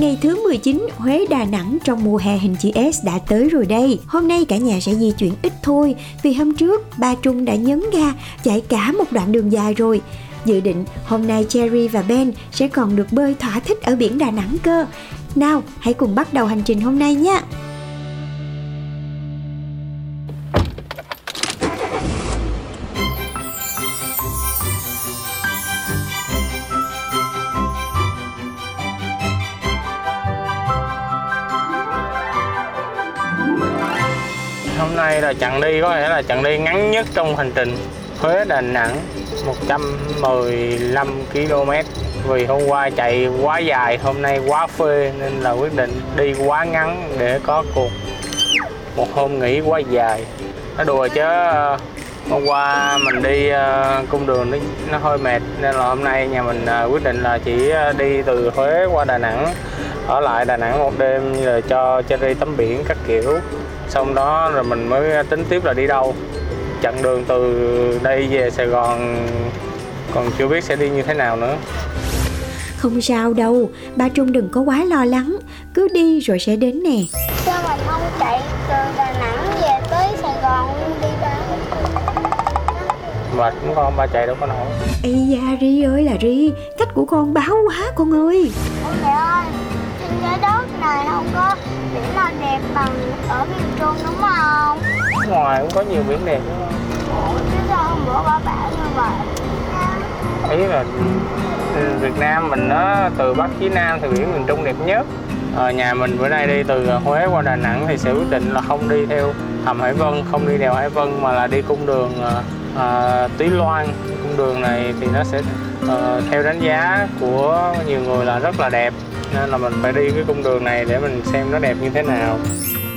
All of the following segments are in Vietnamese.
Ngày thứ 19, Huế Đà Nẵng trong mùa hè hình chữ S đã tới rồi đây. Hôm nay cả nhà sẽ di chuyển ít thôi, vì hôm trước ba Trung đã nhấn ga chạy cả một đoạn đường dài rồi. Dự định hôm nay Cherry và Ben sẽ còn được bơi thỏa thích ở biển Đà Nẵng cơ. Nào, hãy cùng bắt đầu hành trình hôm nay nhé. Là chặng đi có thể là chặng đi ngắn nhất trong hành trình. Huế Đà Nẵng 115 km. Vì hôm qua chạy quá dài hôm nay quá phê nên là quyết định đi quá ngắn để có cuộc. Một hôm nghỉ quá dài. Nó đùa chứ hôm qua mình đi ờ, cung đường nó, nó hơi mệt nên là hôm nay nhà mình ờ, quyết định là chỉ ờ, đi từ Huế qua Đà Nẵng ở lại Đà Nẵng một đêm rồi cho Cherry tắm biển các kiểu. Xong đó rồi mình mới tính tiếp là đi đâu. Chặng đường từ đây về Sài Gòn còn chưa biết sẽ đi như thế nào nữa. Không sao đâu, ba Trung đừng có quá lo lắng, cứ đi rồi sẽ đến nè. sao mình không chạy từ Đà Nẵng về tới Sài Gòn luôn đi ba mệt cũng con ba chạy đâu có nổi. Ây da Ri ơi là Ri, cách của con báo quá con ơi. Ôi mẹ ơi trái đất này không có biển nào đẹp bằng ở miền Trung đúng không? Ngoài cũng có nhiều biển đẹp đúng không? Ủa chứ sao hôm bữa ba bảo như vậy? Ý là Việt Nam mình nó từ Bắc chí Nam thì biển miền Trung đẹp nhất. Ờ, nhà mình bữa nay đi từ Huế qua Đà Nẵng thì sẽ quyết định là không đi theo hầm Hải Vân không đi đèo Hải Vân mà là đi cung đường ờ, Túy Loan. Cung đường này thì nó sẽ ờ, theo đánh giá của nhiều người là rất là đẹp nên là mình phải đi cái cung đường này để mình xem nó đẹp như thế nào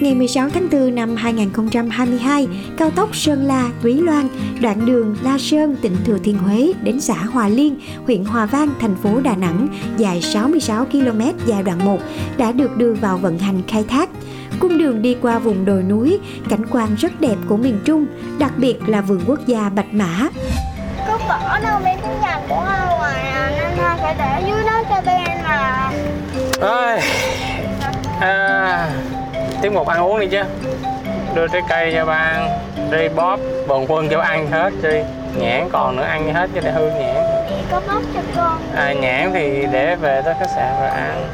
Ngày 16 tháng 4 năm 2022, cao tốc Sơn La – Túy Loan, đoạn đường La Sơn, tỉnh Thừa Thiên Huế đến xã Hòa Liên, huyện Hòa Vang, thành phố Đà Nẵng, dài 66 km giai đoạn 1 đã được đưa vào vận hành khai thác. Cung đường đi qua vùng đồi núi, cảnh quan rất đẹp của miền Trung, đặc biệt là vườn quốc gia Bạch Mã. có cỏ đâu bên cái nhà của ngoài à nên hai phải để dưới đó tiết mục ăn uống đi chứ. Đưa trái cây cho ba ăn đi bóp bồn quân cho ăn hết đi. Nhãn còn nữa ăn hết cho để hư nhãn. Mẹ có bóc cho con. À, nhãn thì để về tới khách sạn rồi ăn.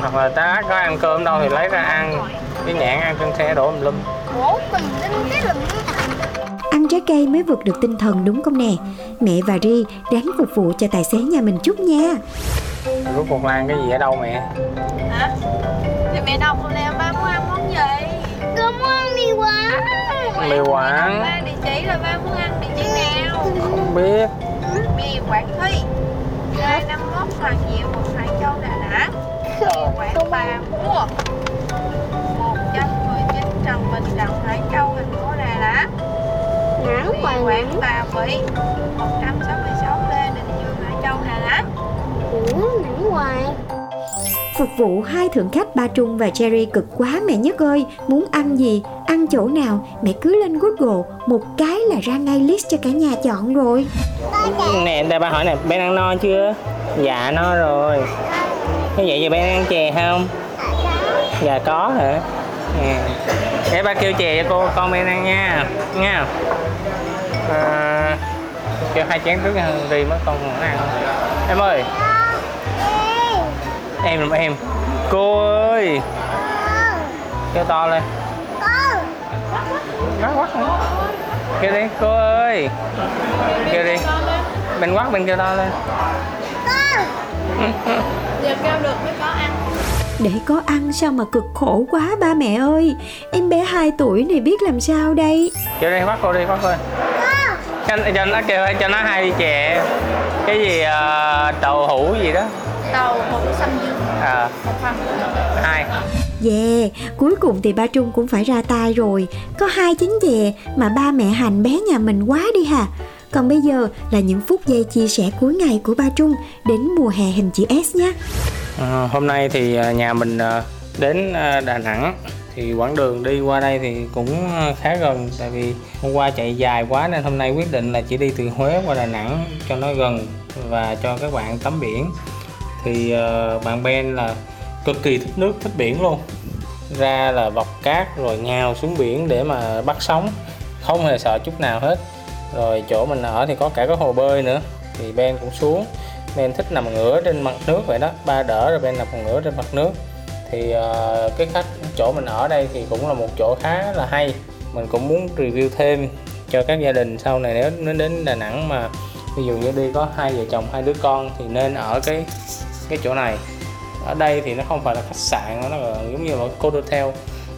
Hoặc là ta có ăn cơm đâu thì lấy ra ăn. Cái nhãn ăn trên xe đổ một lum. Bố mình đến cái lụm Ăn trái cây mới vượt được tinh thần đúng không nè? Mẹ và Ri ráng phục vụ cho tài xế nhà mình chút nha. rút cuộc lan cái gì ở đâu mẹ? Hả? Thì mẹ đọc nè ba mì quảng ba địa chỉ là ba muốn ăn địa chỉ nào? Không biết. Mì quảng thi hai năm mốt hoàng diệu một hải châu đà nẵng. Mì quảng bà mua. Một trăm mười chín trần bình trọng hải châu thành phố đà nẵng mì quảng bà vĩ một trăm sáu mươi sáu lê đình dương hải châu đà nẵng Ủa, nắng ngoài Phục vụ hai thượng khách Ba Trung và Cherry cực quá mẹ nhất ơi. Muốn ăn gì, ăn chỗ nào Mẹ cứ lên Google Một cái là ra ngay list cho cả nhà chọn rồi. Nè đây ba hỏi nè bé ăn no chưa? Dạ no rồi. Như vậy giờ bé ăn chè không? Dạ có hả? Dạ. À. để ba kêu chè cho cô con bé ăn nha nha. À, kêu hai chén trước nha đi mới con muốn ăn. Em ơi em làm em. Cô ơi. Kêu to lên. Quát quát kêu đi cô ơi. Kêu đi. Bên quát bên kêu to lên. Giờ kêu được mới có ăn để có ăn sao mà cực khổ quá ba mẹ ơi. Em bé 2 tuổi này biết làm sao đây? Cho đây bắt cô đi bắt cô. Cho, cho nó kêu cho nó hai đi chè cái gì uh, tàu hũ gì đó tàu hũ xanh dương. À. Một phần. Hai. Yeah, cuối cùng thì ba Trung cũng phải ra tay rồi. Có hai trứng chè mà ba mẹ hành bé nhà mình quá đi hà. Còn bây giờ là những phút giây chia sẻ cuối ngày của ba Trung Đến mùa hè hình chữ S nhé. À, Hôm nay thì à, nhà mình à, đến à, Đà Nẵng. Thì quãng đường đi qua đây thì cũng khá gần. Tại vì hôm qua chạy dài quá nên hôm nay quyết định là chỉ đi từ Huế qua Đà Nẵng cho nó gần và cho các bạn tắm biển thì uh, bạn Ben là cực kỳ thích nước thích biển luôn. Ra là vọc cát rồi nhào xuống biển để mà bắt sóng. Không hề sợ chút nào hết. Rồi chỗ mình ở thì có cả cái hồ bơi nữa. Thì Ben cũng xuống. Ben thích nằm ngửa trên mặt nước vậy đó. Ba đỡ rồi Ben nằm ngửa trên mặt nước. Thì uh, cái khách chỗ mình ở đây thì cũng là một chỗ khá là hay. Mình cũng muốn review thêm cho các gia đình sau này nếu nó đến Đà Nẵng mà ví dụ như đi có hai vợ chồng hai đứa con thì nên ở cái cái chỗ này. Ở đây thì nó không phải là khách sạn, nó là giống như là một hotel,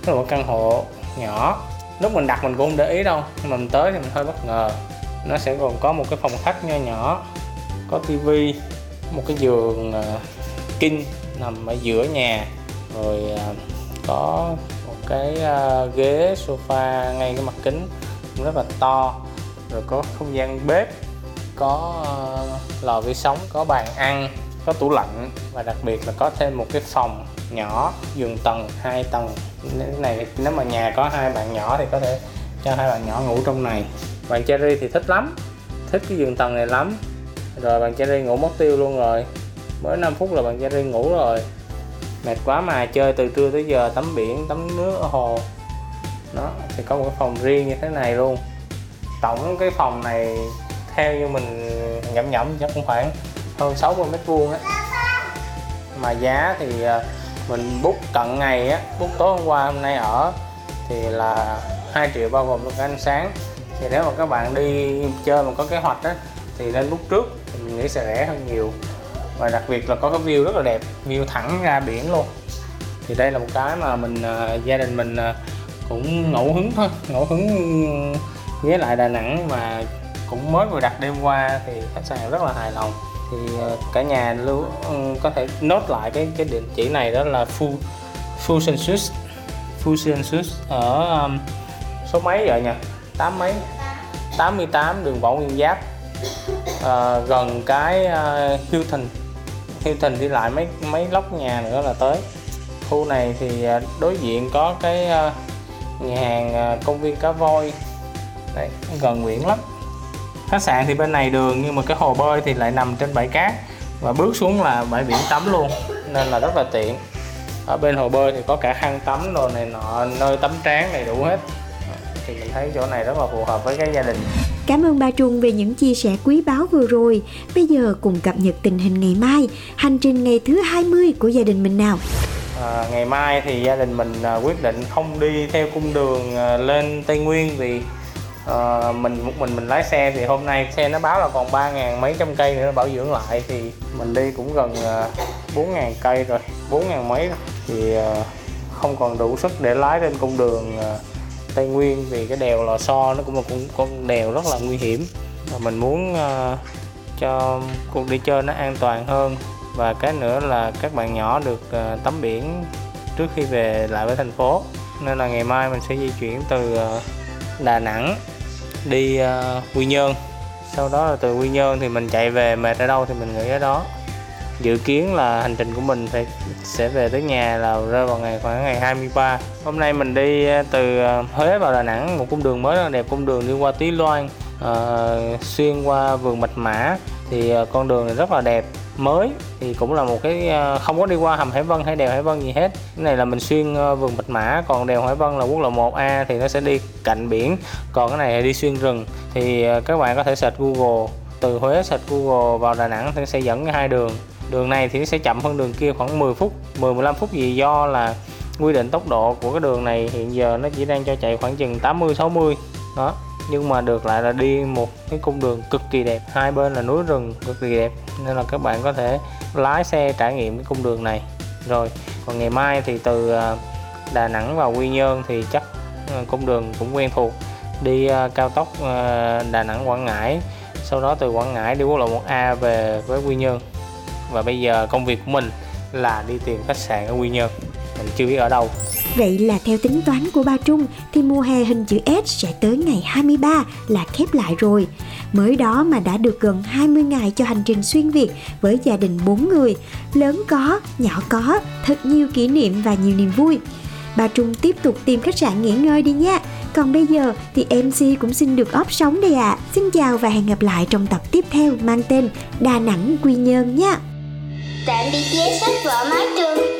nó là một căn hộ nhỏ. Lúc mình đặt mình cũng không để ý đâu, nhưng mà mình tới thì mình hơi bất ngờ. Nó sẽ còn có một cái phòng khách nho nhỏ, có tivi một cái giường ờ, kinh king nằm ở giữa nhà, rồi ờ, có một cái ờ, ghế sofa ngay cái mặt kính rất là to. Rồi có không gian bếp, có lò vi sóng, có bàn ăn có tủ lạnh và đặc biệt là có thêm một cái phòng nhỏ, giường tầng, hai tầng. Cái này nếu mà nhà có hai bạn nhỏ thì có thể cho hai bạn nhỏ ngủ trong này. Bạn cherry thì thích lắm, thích cái giường tầng này lắm. Rồi bạn cherry ngủ mất tiêu luôn rồi. Mới 5 phút là bạn cherry ngủ rồi. Mệt quá mà chơi từ trưa tới giờ tắm biển, tắm nước, ở hồ. Đó, thì có một cái phòng riêng như thế này luôn. Tổng cái phòng này theo như mình nhẩm nhẩm chắc cũng khoảng hơn 60 mét vuông á. Mà giá thì à, mình bút cận ngày á bút tối hôm qua, hôm nay ở thì là 2 triệu bao gồm luôn cả ánh sáng. Thì nếu mà các bạn đi chơi mà có kế hoạch á, thì nên bút trước, thì mình nghĩ sẽ rẻ hơn nhiều. Và đặc biệt là có cái view rất là đẹp, view thẳng ra biển luôn. Thì đây là một cái mà mình à, gia đình mình à, cũng ngẫu hứng thôi, ngẫu hứng ghé lại Đà Nẵng mà cũng mới vừa đặt đêm qua thì khách sạn rất là hài lòng thì ờ, cả nhà lưu ừ, có thể nốt lại cái cái địa chỉ này đó là Fu Fusion Suits Fusion Suits ở um, số mấy vậy nhỉ? Tám mấy? 88 đường Võ Nguyên Giáp. Uh, gần cái ờ, uh, Hilton Hilton đi lại mấy mấy lóc nhà nữa là tới. Khu này thì uh, đối diện có cái uh, nhà hàng uh, công viên cá voi. Đấy, gần Nguyễn lắm khách sạn thì bên này đường nhưng mà cái hồ bơi thì lại nằm trên bãi cát và bước xuống là bãi biển tắm luôn nên là rất là tiện ở bên hồ bơi thì có cả khăn tắm đồ này nọ nơi tắm tráng đầy đủ hết thì mình thấy chỗ này rất là phù hợp với cái gia đình Cảm ơn ba Trung về những chia sẻ quý báu vừa rồi. Bây giờ cùng cập nhật tình hình ngày mai, hành trình ngày thứ 20 của gia đình mình nào. À, ngày mai thì gia đình mình à, quyết định không đi theo cung đường à, lên Tây Nguyên vì uh, mình một mình mình lái xe thì hôm nay xe nó báo là còn ba ngàn mấy trăm cây nữa bảo dưỡng lại thì mình đi cũng gần ờ, bốn ngàn cây rồi bốn ngàn mấy rồi. Thì uh, không còn đủ sức để lái trên cung đường uh, Tây Nguyên vì cái đèo Lò Xo nó cũng là cũng con đèo rất là nguy hiểm. Và mình muốn uh, cho cuộc đi chơi nó an toàn hơn. Và cái nữa là các bạn nhỏ được uh, tắm biển trước khi về lại với thành phố. Nên là ngày mai mình sẽ di chuyển từ uh, Đà Nẵng đi uh, Quy Nhơn. Sau đó là từ Quy Nhơn thì mình chạy về mệt ở đâu thì mình nghỉ ở đó. Dự kiến là hành trình của mình phải sẽ về tới nhà là rơi vào ngày khoảng ngày 23 hôm nay mình đi ờ, từ ờ, Huế vào Đà Nẵng một cung đường mới rất là đẹp cung đường đi qua Tí Loan uh, xuyên qua vườn Bạch Mã. Thì con đường này rất là đẹp mới thì cũng là một cái ờ, không có đi qua hầm Hải Vân hay đèo Hải Vân gì hết. Cái này là mình xuyên ờ, vườn Bạch Mã, còn đèo Hải Vân là quốc lộ 1A thì nó sẽ đi cạnh biển. Còn cái này đi xuyên rừng thì ờ, các bạn có thể search Google, từ Huế search Google vào Đà Nẵng thì sẽ dẫn hai đường. Đường này thì sẽ chậm hơn đường kia khoảng 10 phút 10 15 phút gì do là quy định tốc độ của cái đường này hiện giờ nó chỉ đang cho chạy khoảng chừng 80 60 đó nhưng mà được lại là đi một cái cung đường cực kỳ đẹp. Hai bên là núi rừng cực kỳ đẹp. Nên là các bạn có thể lái xe trải nghiệm cái cung đường này. Rồi, còn ngày mai thì từ à, Đà Nẵng vào Quy Nhơn thì chắc à, cung đường cũng quen thuộc. Đi à, cao tốc Đà Nẵng Quảng Ngãi. Sau đó từ Quảng Ngãi đi quốc lộ 1A về với Quy Nhơn. Và bây giờ công việc của mình là đi tìm khách sạn ở Quy Nhơn. Mình chưa biết ở đâu. Vậy là theo tính toán của ba Trung thì mùa hè hình chữ S sẽ tới ngày 23 là khép lại rồi. Mới đó mà đã được gần 20 ngày cho hành trình xuyên Việt với gia đình 4 người. Lớn có, nhỏ có, thật nhiều kỷ niệm và nhiều niềm vui. Ba Trung tiếp tục tìm khách sạn nghỉ ngơi đi nha. Còn bây giờ thì MC cũng xin được óp sóng đây ạ. Xin chào và hẹn gặp lại trong tập tiếp theo mang tên Đà Nẵng Quy Nhơn nha. Tạm biệt vé sách vở mái trường